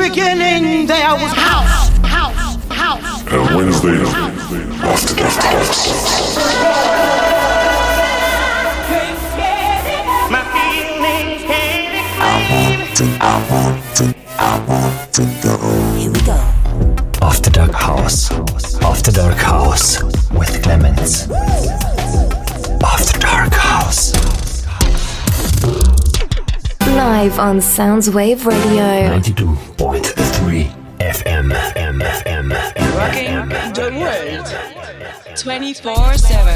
In the beginning, there was house, house, house. And Wednesday, after the house. I want to, I want to, I want to go. Here we go. After Dark House. After Dark House with Clemens. After Dark House. Live on Soundwave Radio. 92.3 24 7.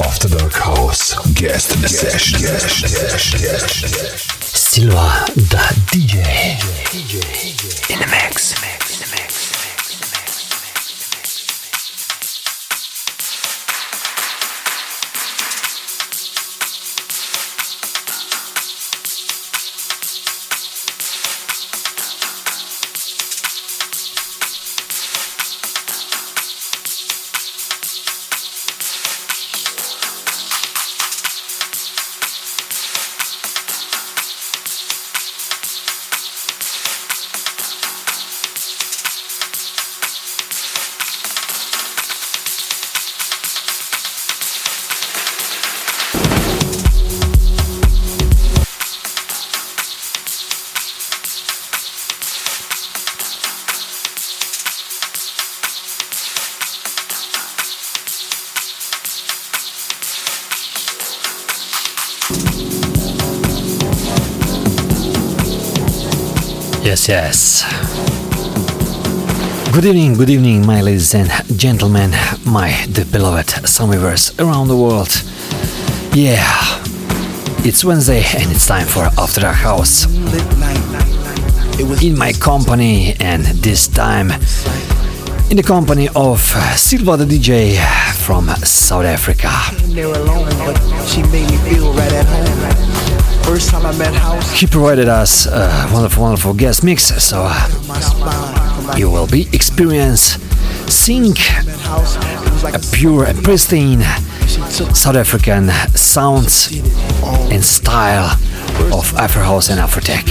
After Dark House. Guest in the session. Yes yes yes Silva, the DJ. In the mix. Yes. Good evening, good evening, my ladies and gentlemen, my the beloved Soundweavers around the world. Yeah, it's Wednesday and it's time for After Dark House. In my company, and this time in the company of Silva the DJ from South Africa. First time I met House. He provided us a wonderful, wonderful guest mix, so uh, you will be experience seeing a pure and pristine South African sounds and style of Afro House and Afro Tech.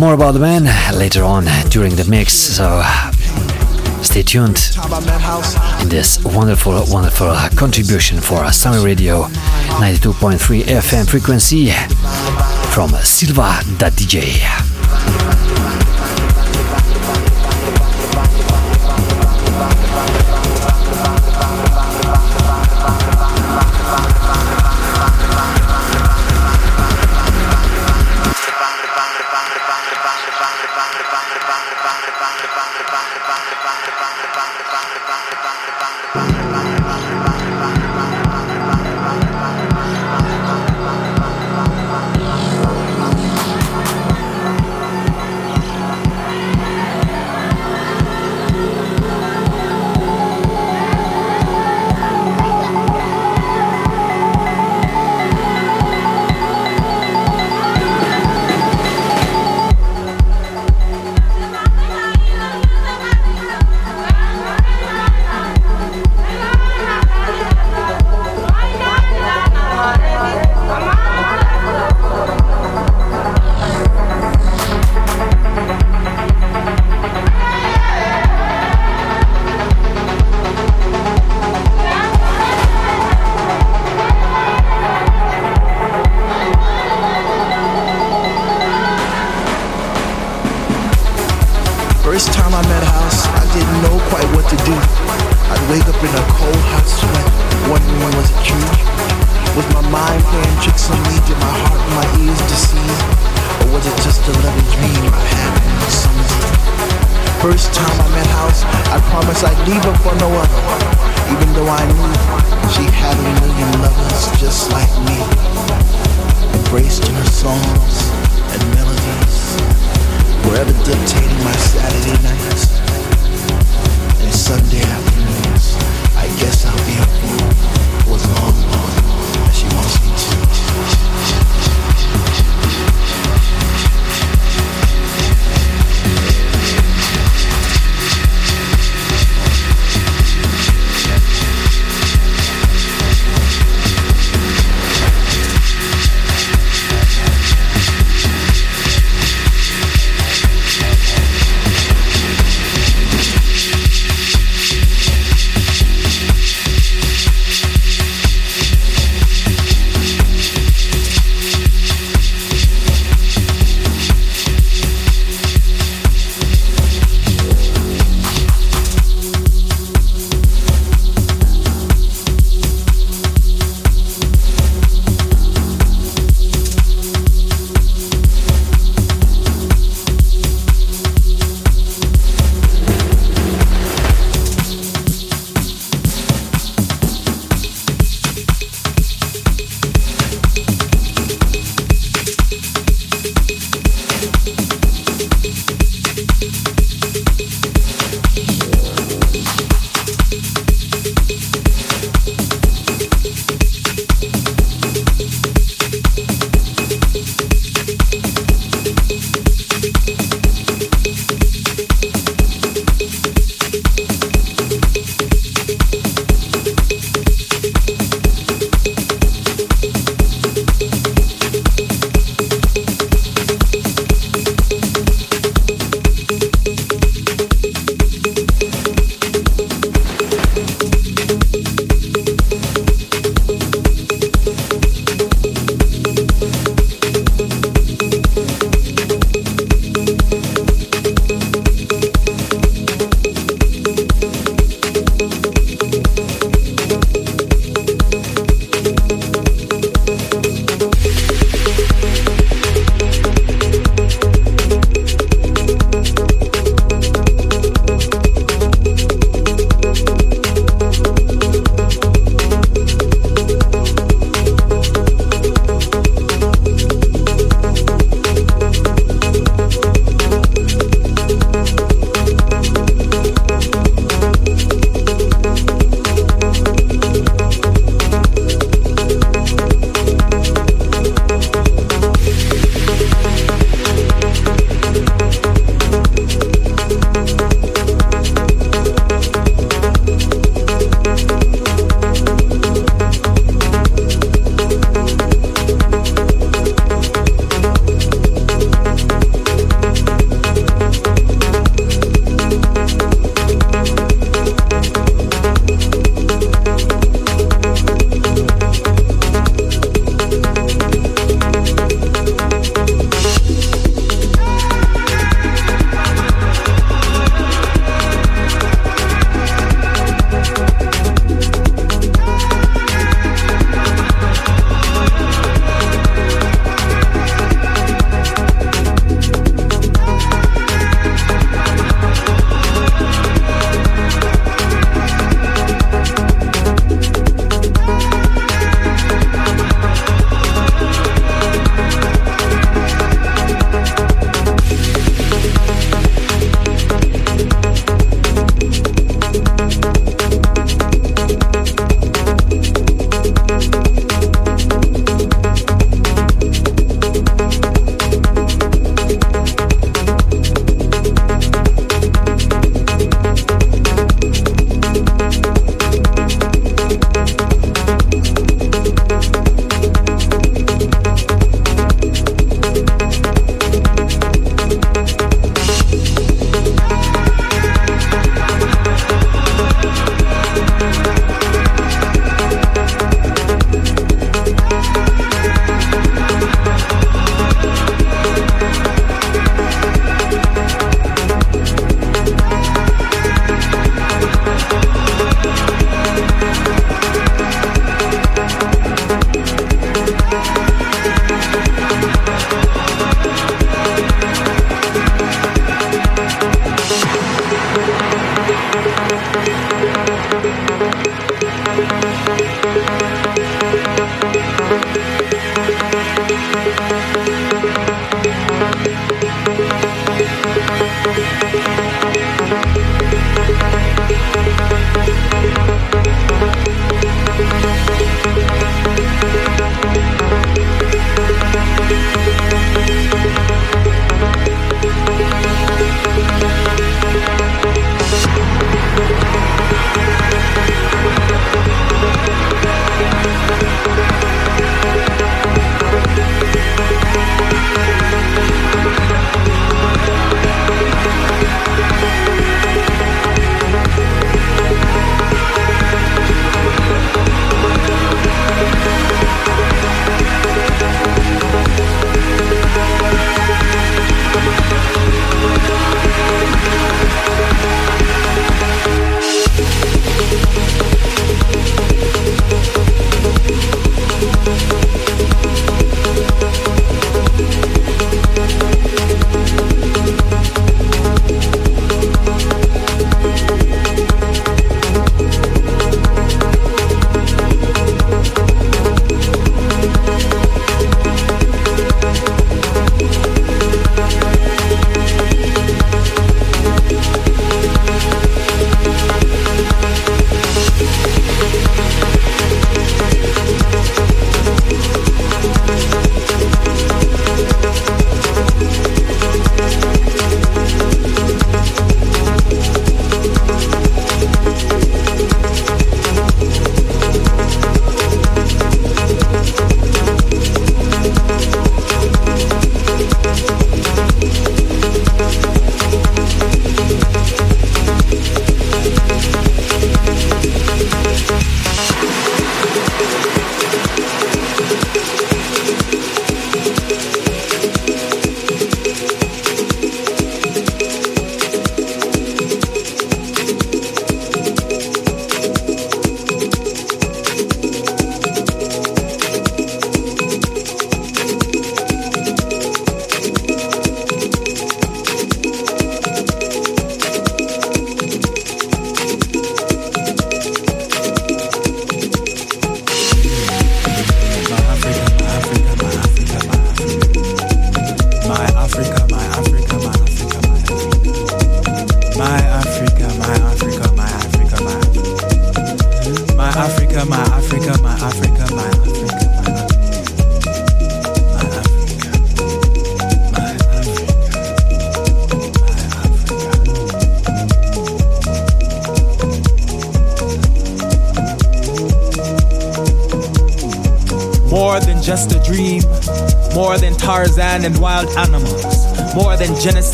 More about the band later on during the mix, so stay tuned in this wonderful, wonderful contribution for Summer Radio 92.3 FM frequency from Silva da DJ.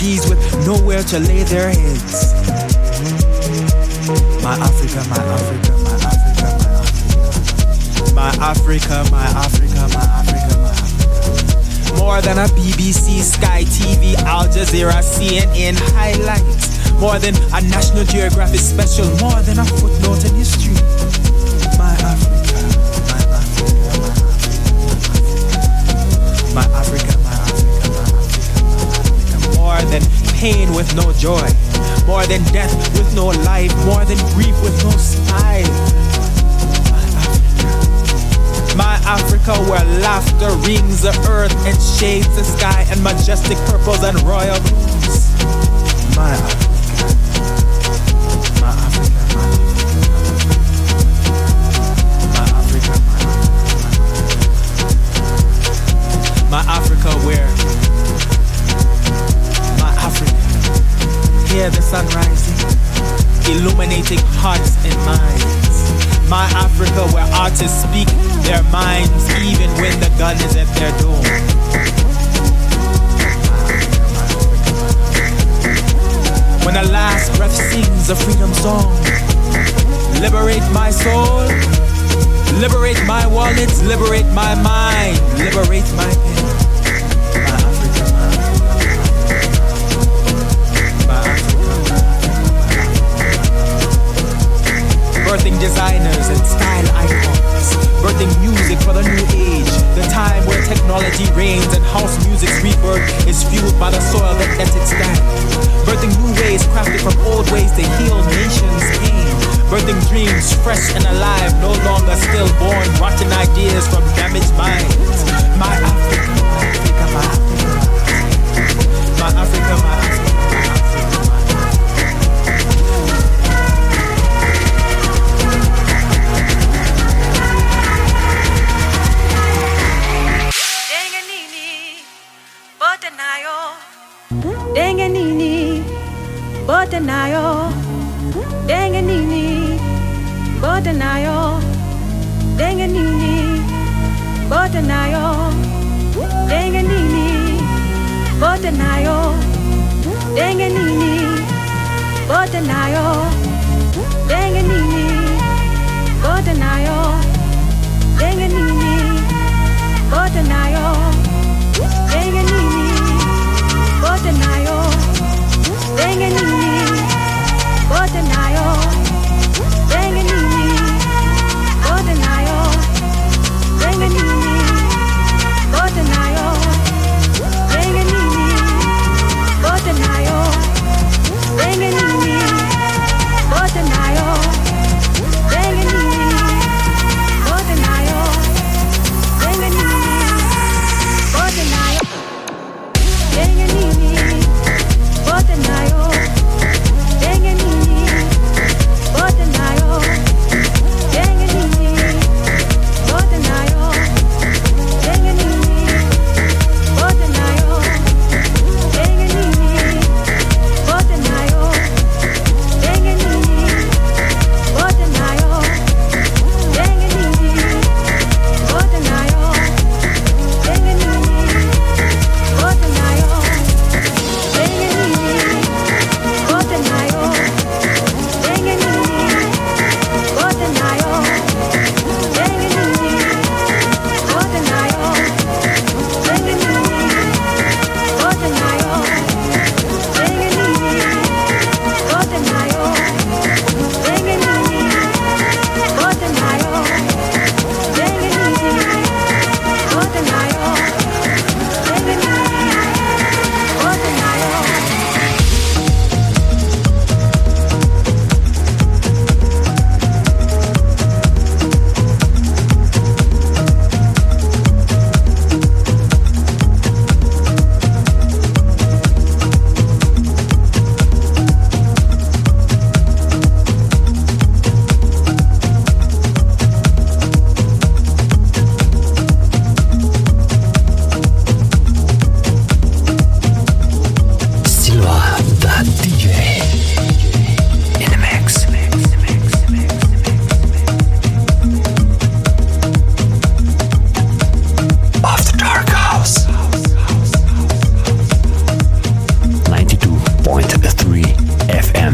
Refugees with nowhere to lay their heads. My Africa, my Africa, my Africa, my Africa. My Africa, my Africa, my Africa, my Africa. More than a BBC, Sky TV, Al Jazeera, CNN highlights. More than a National Geographic special, more than a shades the sky, and majestic purples and royal blues. My My Africa, where artists speak their minds even when the gun is at their door. When the last breath sings a freedom song, liberate my soul, liberate my wallets, liberate my mind, liberate my pen. Birthing designers and style icons. Birthing music for the new age. The time where technology reigns and house music's rebirth is fueled by the soil that let it stand. Birthing new ways crafted from old ways to heal nations' pain. Birthing dreams fresh and alive, no longer stillborn. Rotten ideas from damaged minds. My Africa, my Africa, my Africa. My Africa, my Africa, denial, danganini, but denial, danganini, but denial, danganini, but denial, danganini, but denial, danganini, but denial, danganini, but denial, danganini, but denial. Dang it, باتا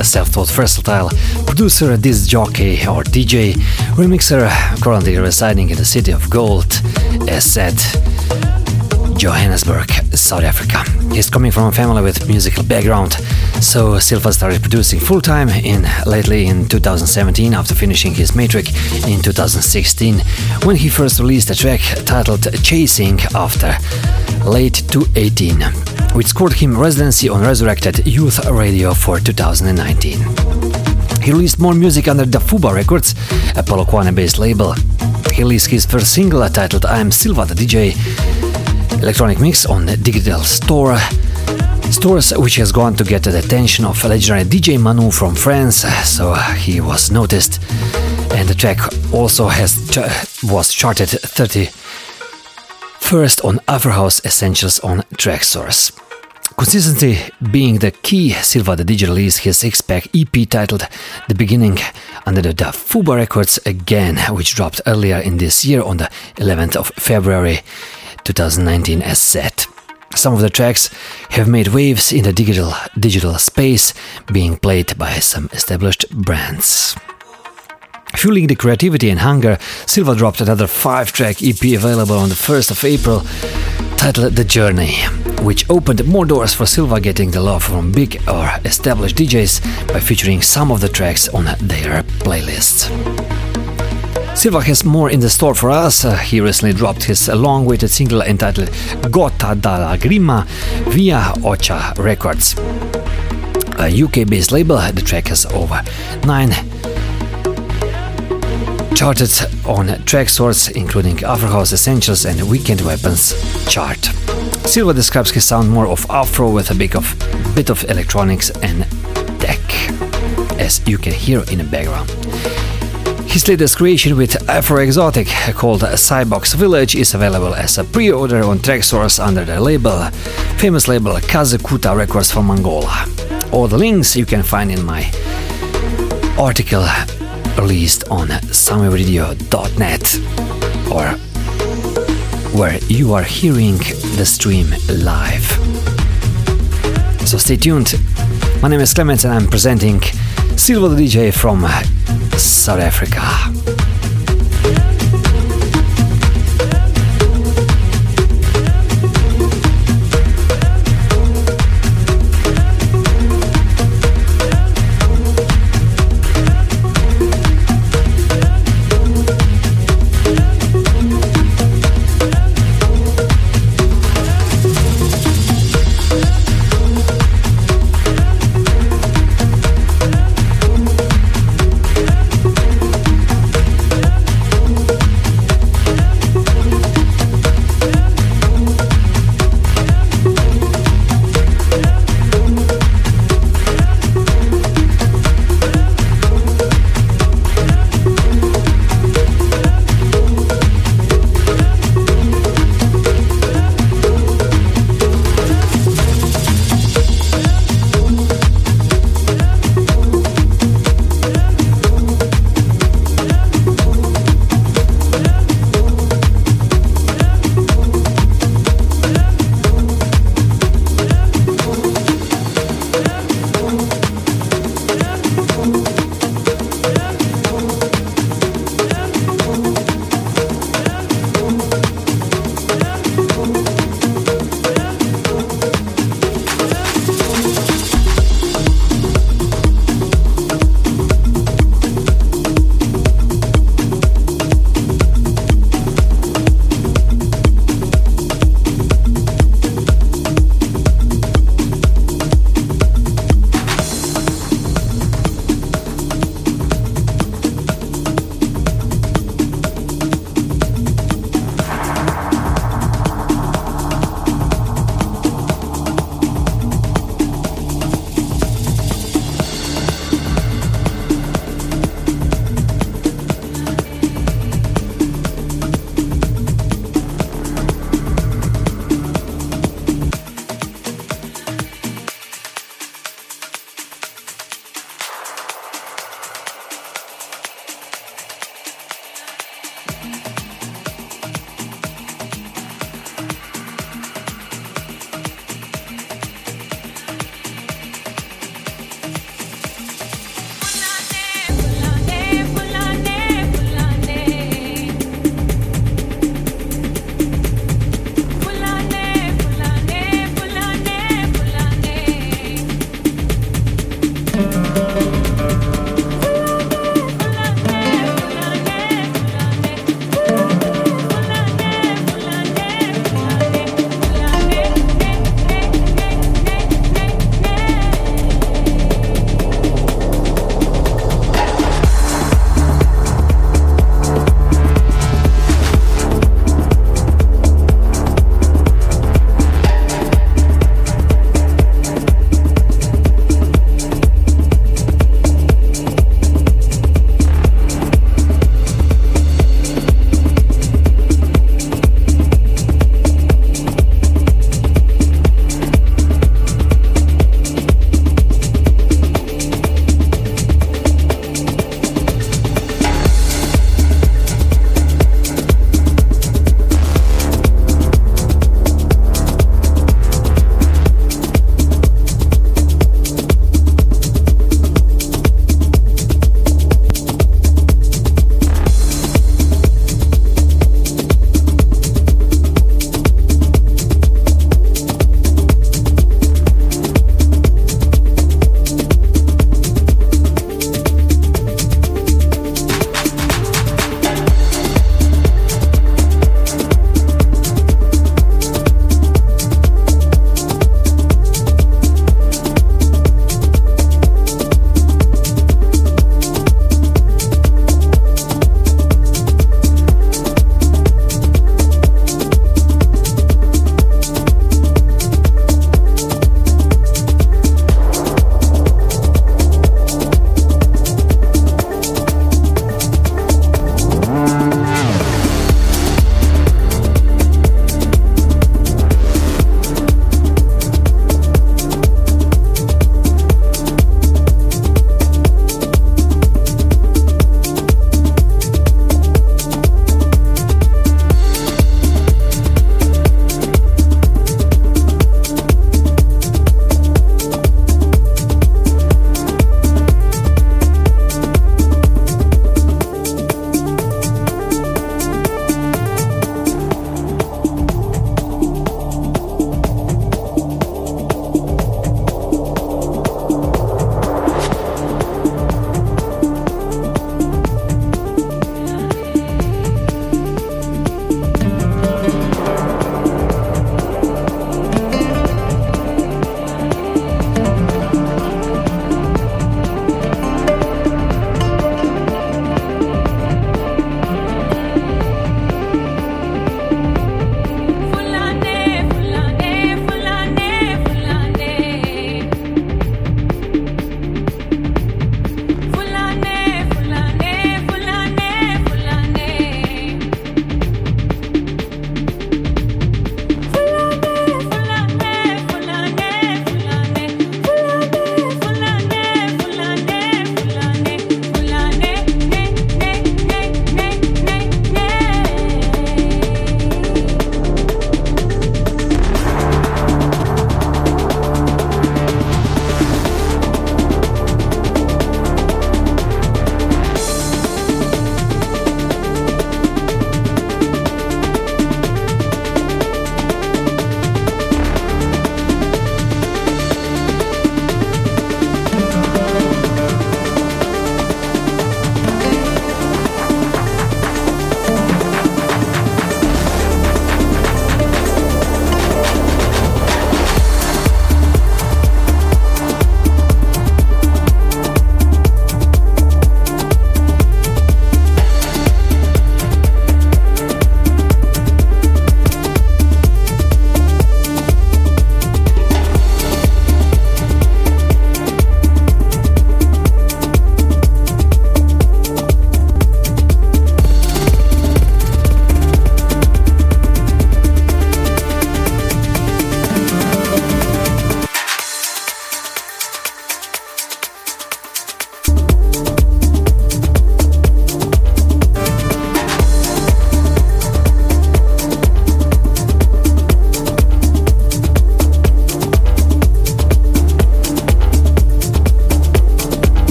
a self-taught versatile producer, disc jockey or DJ, remixer, currently residing in the city of Gold, as said, Johannesburg, South Africa. He's coming from a family with musical background, so Silva started producing full-time in lately in 2017 after finishing his matric in 2016 when he first released a track titled Chasing after late 2018, which scored him residency on Resurrected Youth Radio for 2019. He released more music under the Fuba Records, a Polokwane based label. He released his first single titled I Am Silva the DJ, electronic mix on Digital Store. Stores which has gone to get the attention of legendary DJ Manu from France, so he was noticed. And the track also has ch- was charted 30 first on Afrohouse Essentials on Traxsource. Consistency being the key, Silva the DJ released his six-pack EP titled The Beginning under the Fuba Records again, which dropped earlier in this year on the 11th of February 2019 as set. Some of the tracks have made waves in the digital digital space, being played by some established brands. Fueling the creativity and hunger, Silva dropped another five track EP available on the 1st of April, titled The Journey, which opened more doors for Silva getting the love from big or established DJs by featuring some of the tracks on their playlists. Silva has more in the store for us. Uh, he recently dropped his long awaited single entitled Gota dalla Grima via Ocha Records. A UK based label, the track has over 9 charted on Traxsource, including Afrohouse Essentials and Weekend Weapons chart. Silva describes his sound more of Afro with a bit of, bit of electronics and tech, as you can hear in the background. His latest creation with Afro Exotic, called Cybox Village, is available as a pre-order on Traxsource under the label, famous label Kazukuta Records from Angola. All the links you can find in my article released on soundwaveradio.net or where you are hearing the stream live. So stay tuned. My name is Clemens and I'm presenting Silva the DJ from South Africa.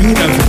Mira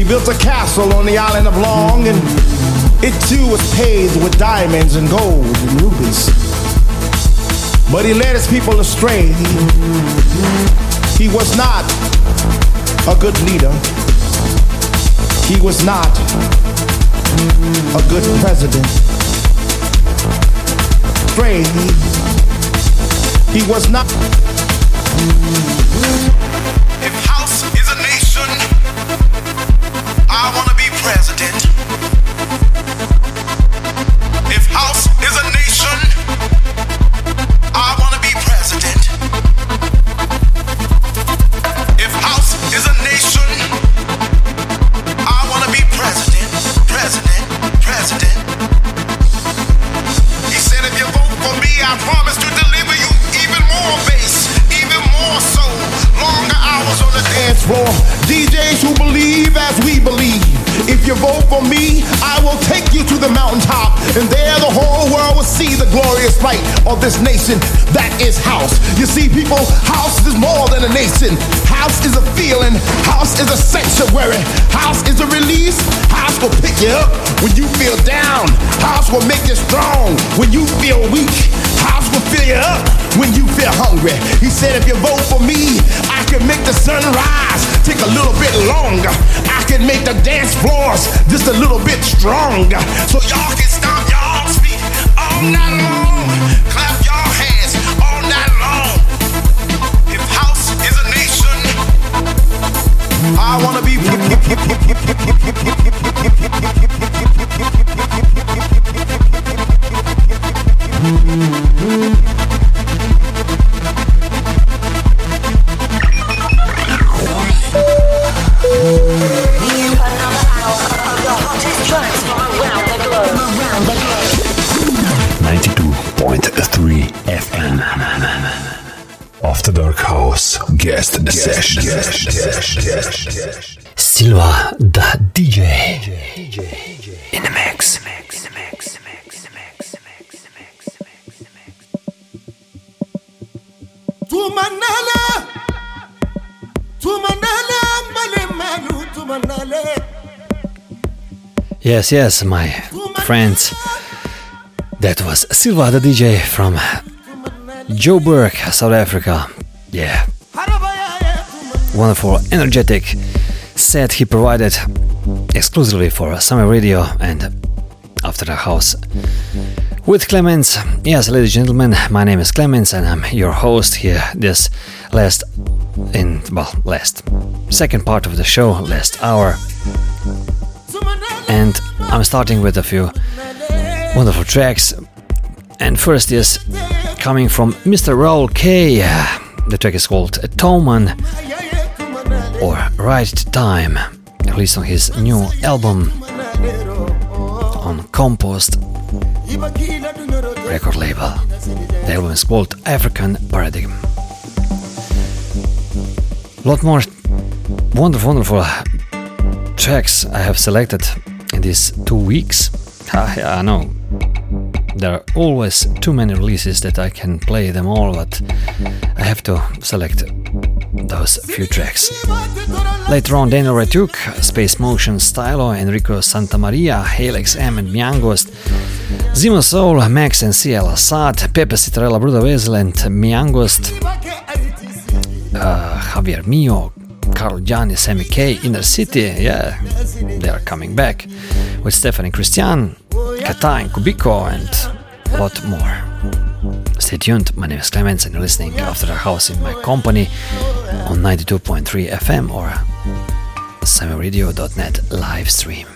he built a castle on the island of Long, and it too was paved with diamonds and gold and rubies. But he led his people astray. He, was not a good leader. He was not a good president. He, he was not. If I wanna be president. Me, I will take you to the mountaintop, and there the whole world will see the glorious light of this nation that is house. You see, people, house is more than a nation. House is a feeling. House is a sanctuary. House is a release. House will pick you up when you feel down. House will make you strong when you feel weak. House will fill you up when you feel hungry. He said, if you vote for me, I can make the sun rise, take a little bit longer. Can make the dance floors just a little bit stronger. So y'all can stomp y'all's feet all night long. Clap your hands all night long. If house is a nation, I wanna be. House guest session. Silva the DJ in the mix. Tumanale, tumanale, male tumanale. Yes, yes, my friends. That was Silva the DJ from Joburg, South Africa. Wonderful, energetic set he provided exclusively for Summer Radio and After the House. With Clemens, yes, ladies and gentlemen, my name is Clemens and I'm your host here this last, in, well, last, second part of the show, last hour. And I'm starting with a few wonderful tracks. And first is coming from Mr. Raul K. The track is called Toman or Right Time, released on his new album on Compost record label. The album is called African Paradigm. lot more wonderful, wonderful tracks I have selected in these two weeks. Ah, I know. There are always too many releases that I can play them all, but I have to select those few tracks. Later on, Daniel Retuk, Space Motion, Stylo, Enrico Santamaria, Helix M and Miangost, Zima Soul, Max and CL Assad, Pepe Citarella, Bruda Wezel and Miangost, uh, Javier Mio, Carl Gianni, Sammy K, Inner City, yeah, they are coming back with Stephanie Christian, Kata and Kubico, and a lot more. Stay tuned, my name is Clemens and you're listening After the House in my company on 92.3 FM or samiradio.net live stream.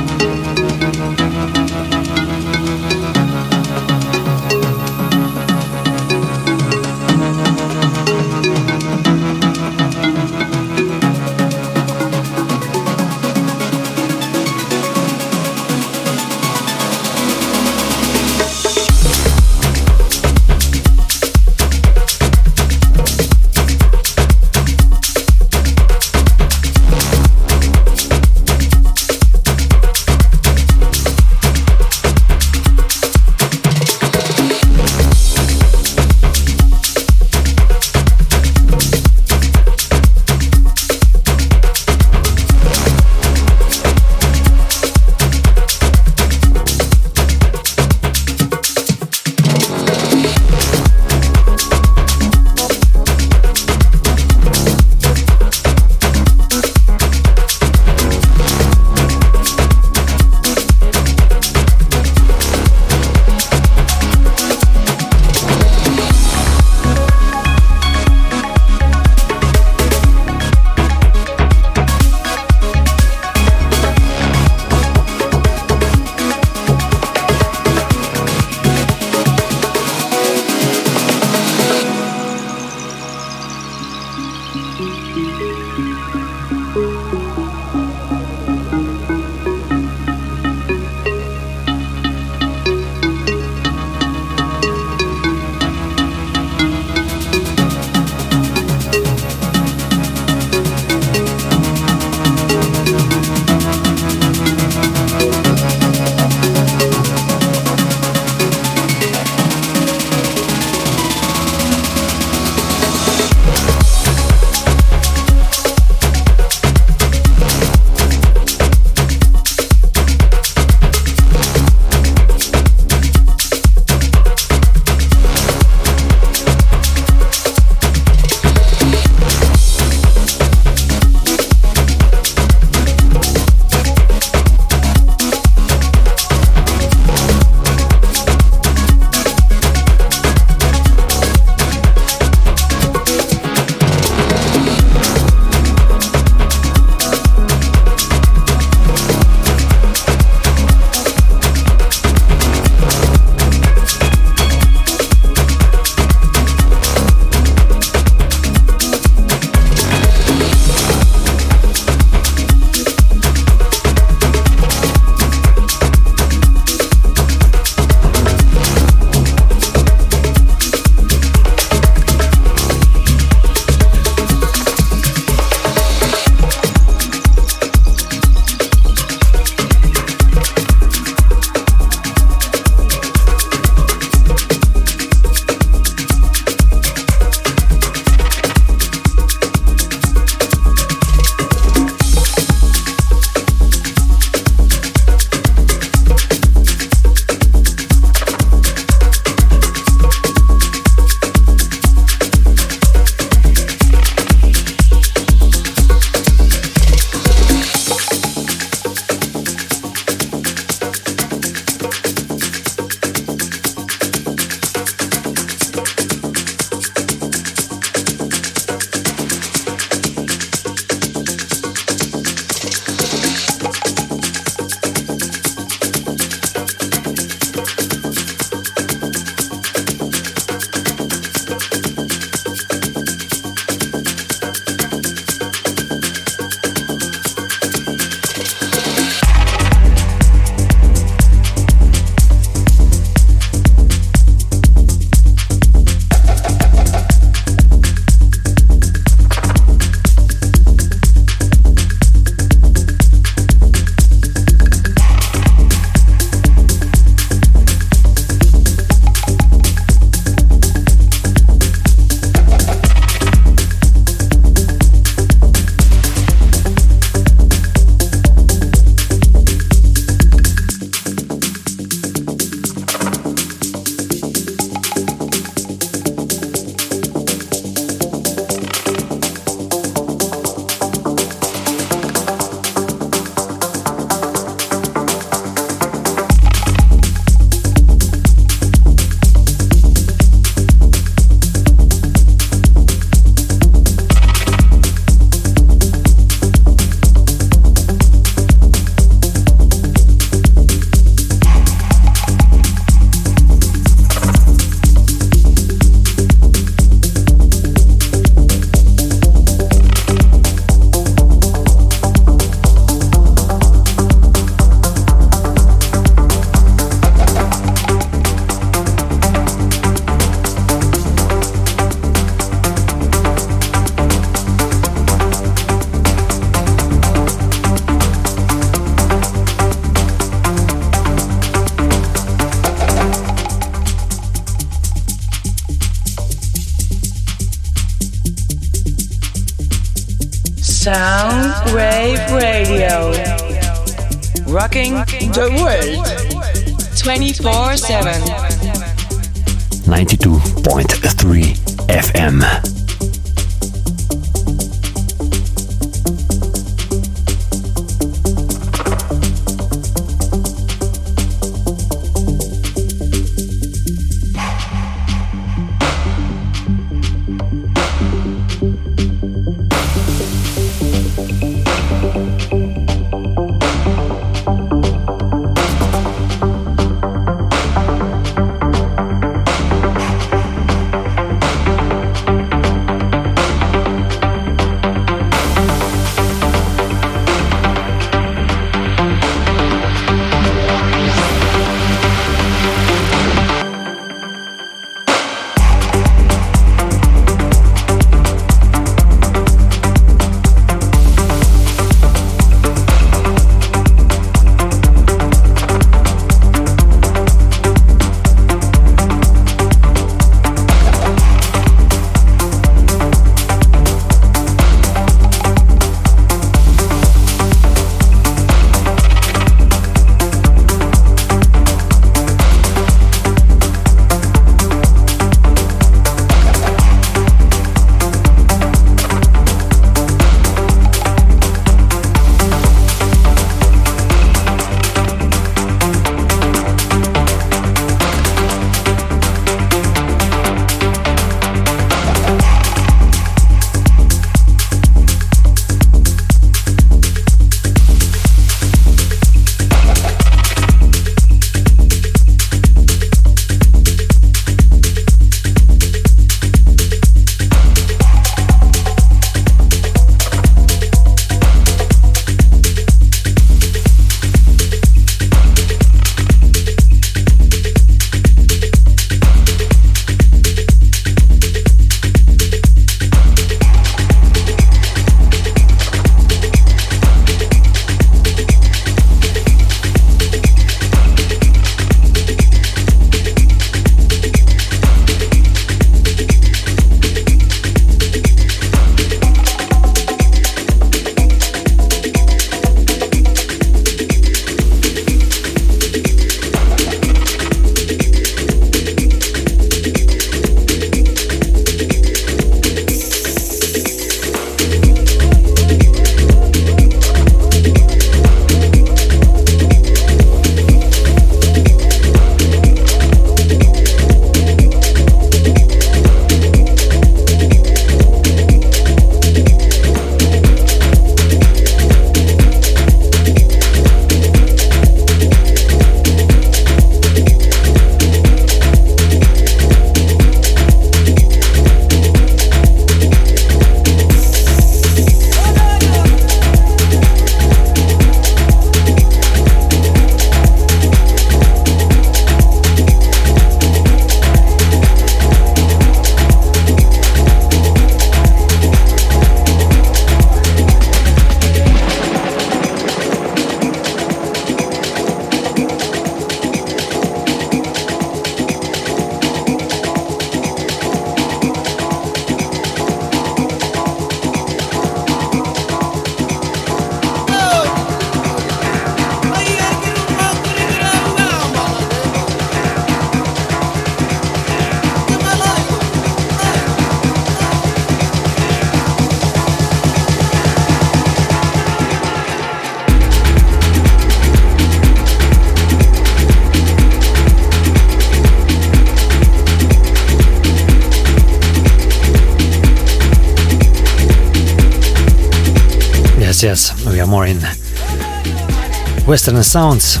Western sounds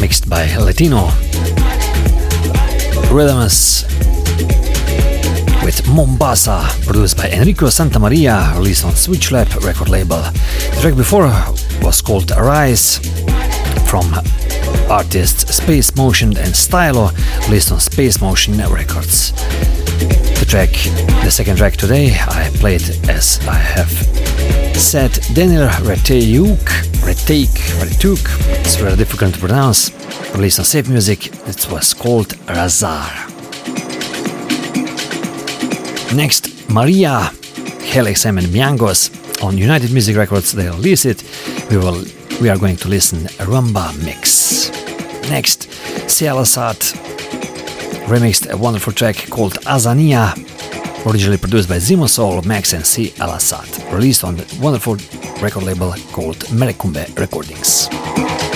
mixed by Latino rhythms with Mombasa, produced by Enrico Santamaria, released on Switchlab record label. The track before was called Arise from artists Space Motion and Stylo, released on Space Motion Records. The track, the second track today, I played as I have said Daniel Reteyuk, Retake, Took, it's very difficult to pronounce, released on Safe Music, it was called Razar. Next, Maria, Helix and Miangos, on United Music Records. They release it. We will. We are going to listen rumba mix. Next, Sia Al-Assad remixed a wonderful track called Azania, originally produced by Zimo Soul, Max and C. Al-Assad, released on the wonderful record label called Merekumbe Recordings.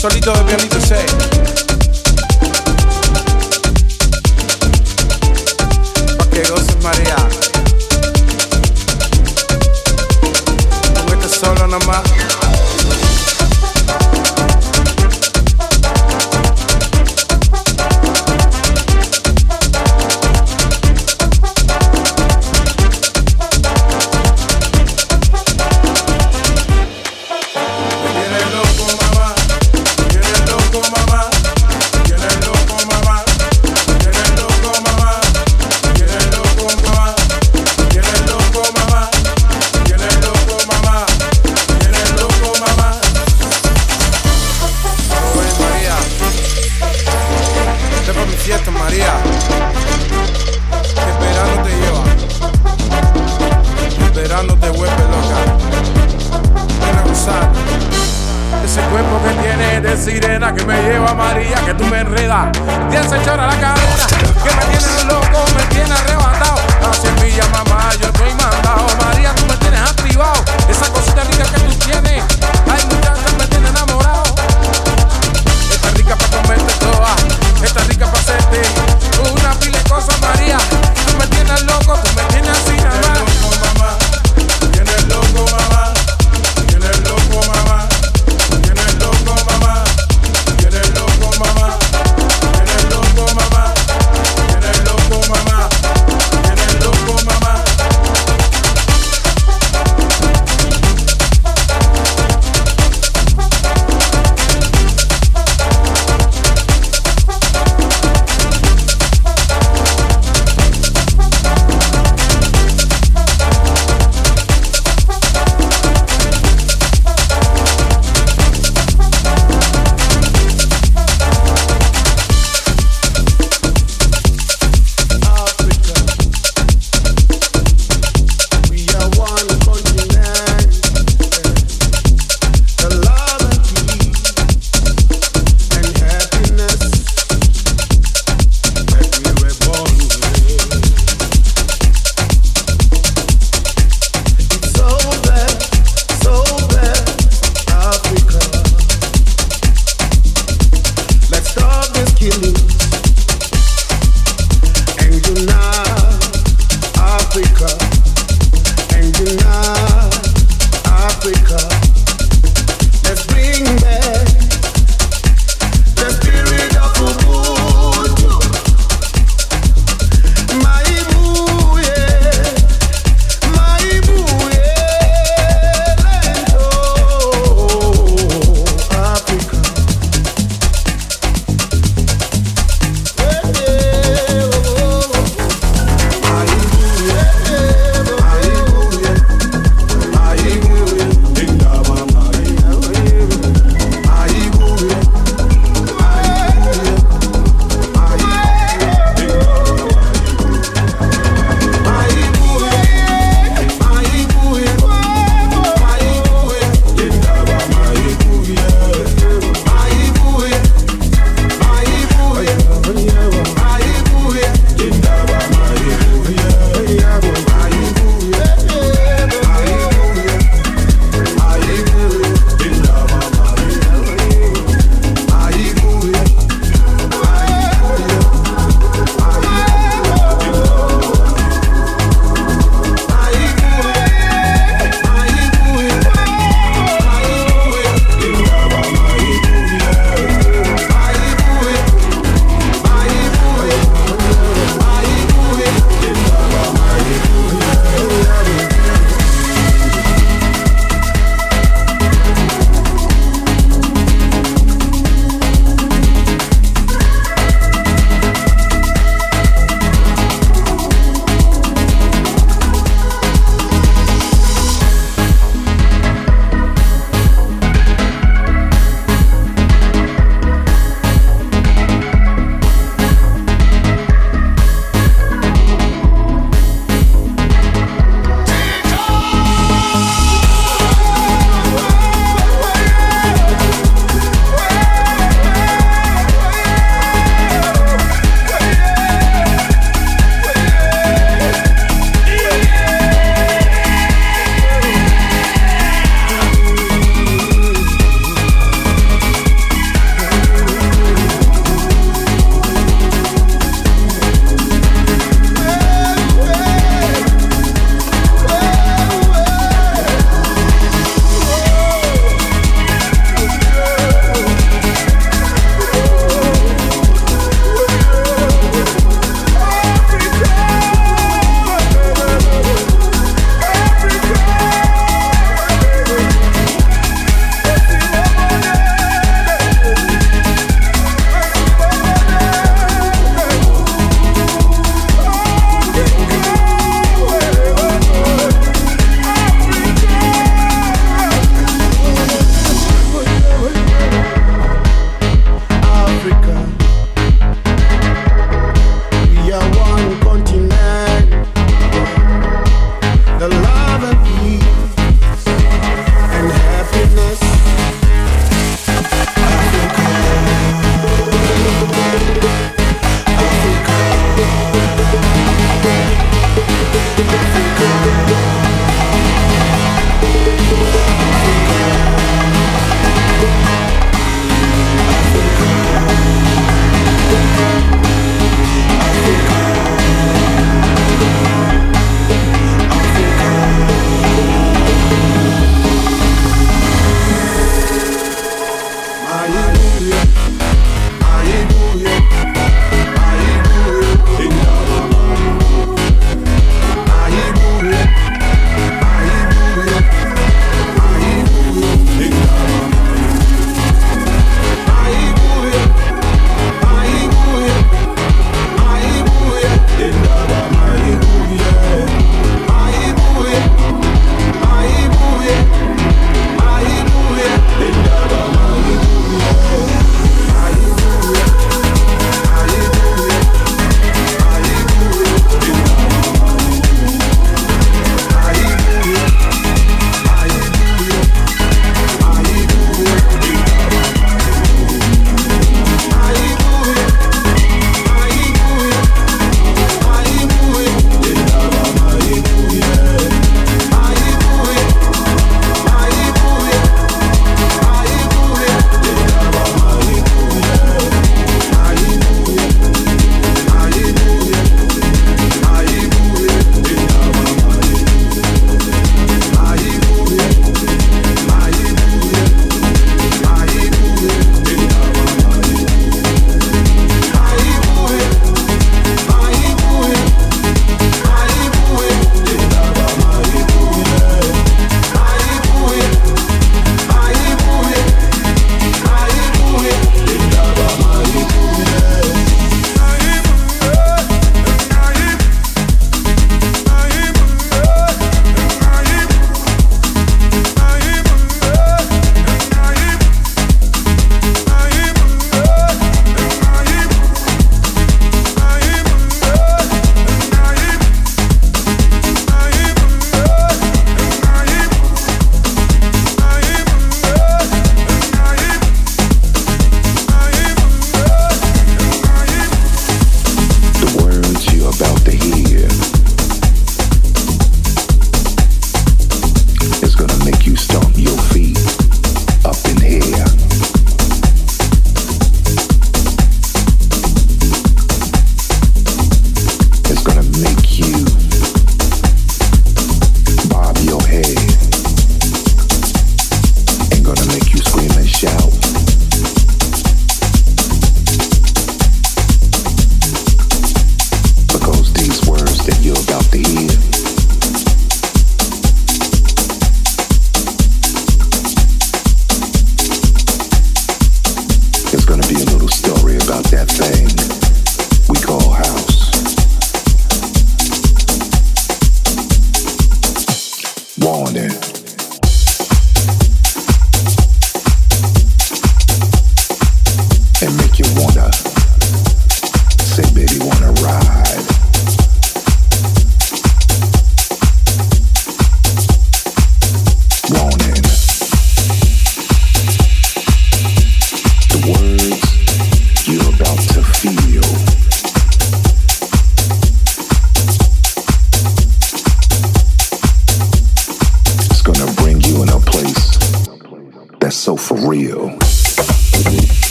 Solito de pianito 6.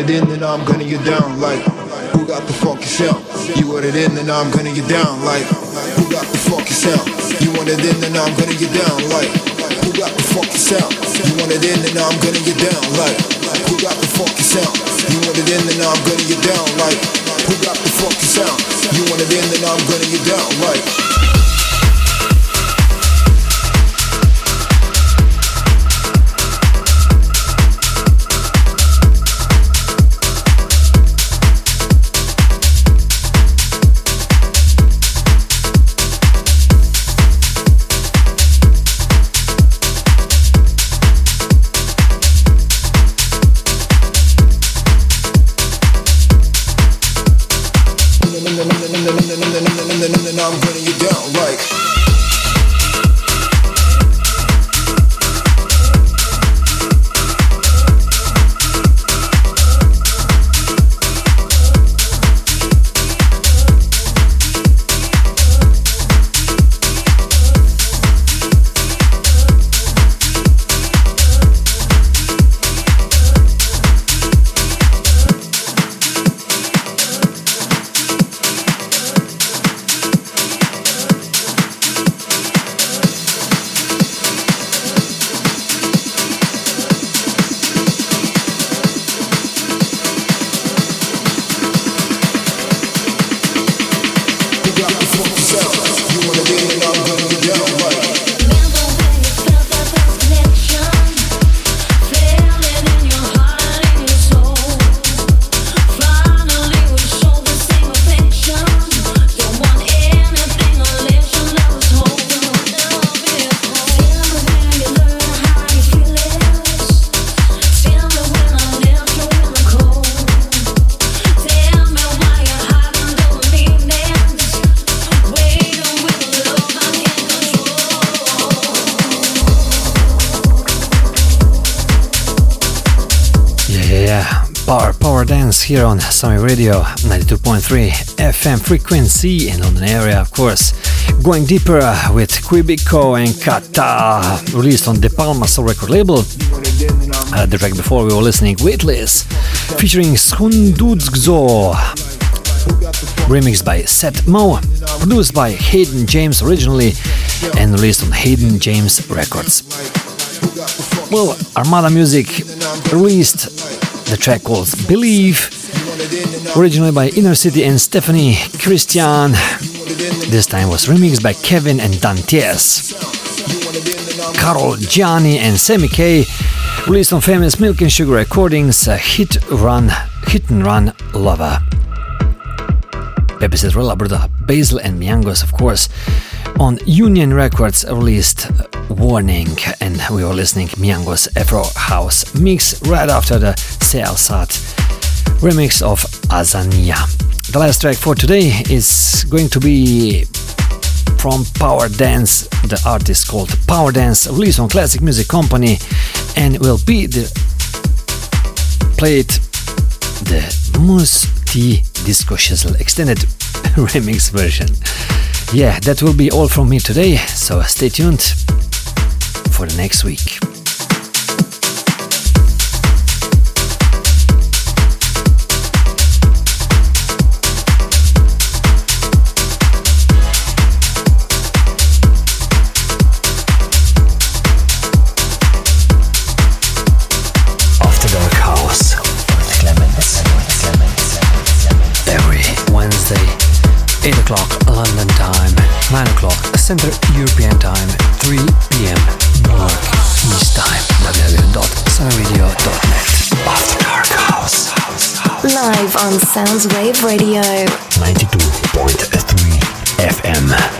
it in, then I'm gonna get down like Who got the fuck yourself? You want it in, then I'm gonna get down like Who got the fuck yourself? You want it in, then I'm gonna get down like Who got the fuck yourself? You want it in, then I'm gonna get down like Who got the fuck yourself? You want it in, then I'm gonna get down like Who got the fuck yourself? You want it in, then I'm gonna get down like here on Summer Radio 92.3 FM frequency in London area, of course. Going deeper with Quebico and Kata, released on De Palma Soul record label. Uh, the track before we were listening, Weightless, featuring Skunduzgzo, remixed by Seth Mo, produced by Hayden James originally, and released on Hayden James Records. Well, Armada Music released the track called Believe, originally by Inner City and Stephanie Christian. This time was remixed by Kevin and Dantes. Carol Jiani and Sammy K released on famous Milk and Sugar Recordings Hit Run Hit and Run Lover. Pepe Citrella, Bruda Basil and Miangos, of course, on Union Records released Warning, and we were listening Miangos Afro House mix right after the Sat remix of Azania. The last track for today is going to be from Power Dance, the artist called Power Dance, released on Classic Music Company, and will be the played the Mousse T Disco Shizzle extended remix version. Yeah, that will be all from me today, so stay tuned for the next week. O'clock London time, 9 o'clock Central European time, 3 p.m. North East time. www.sunradio.net. After Dark House. Live on Soundwave Radio. 92.3 FM.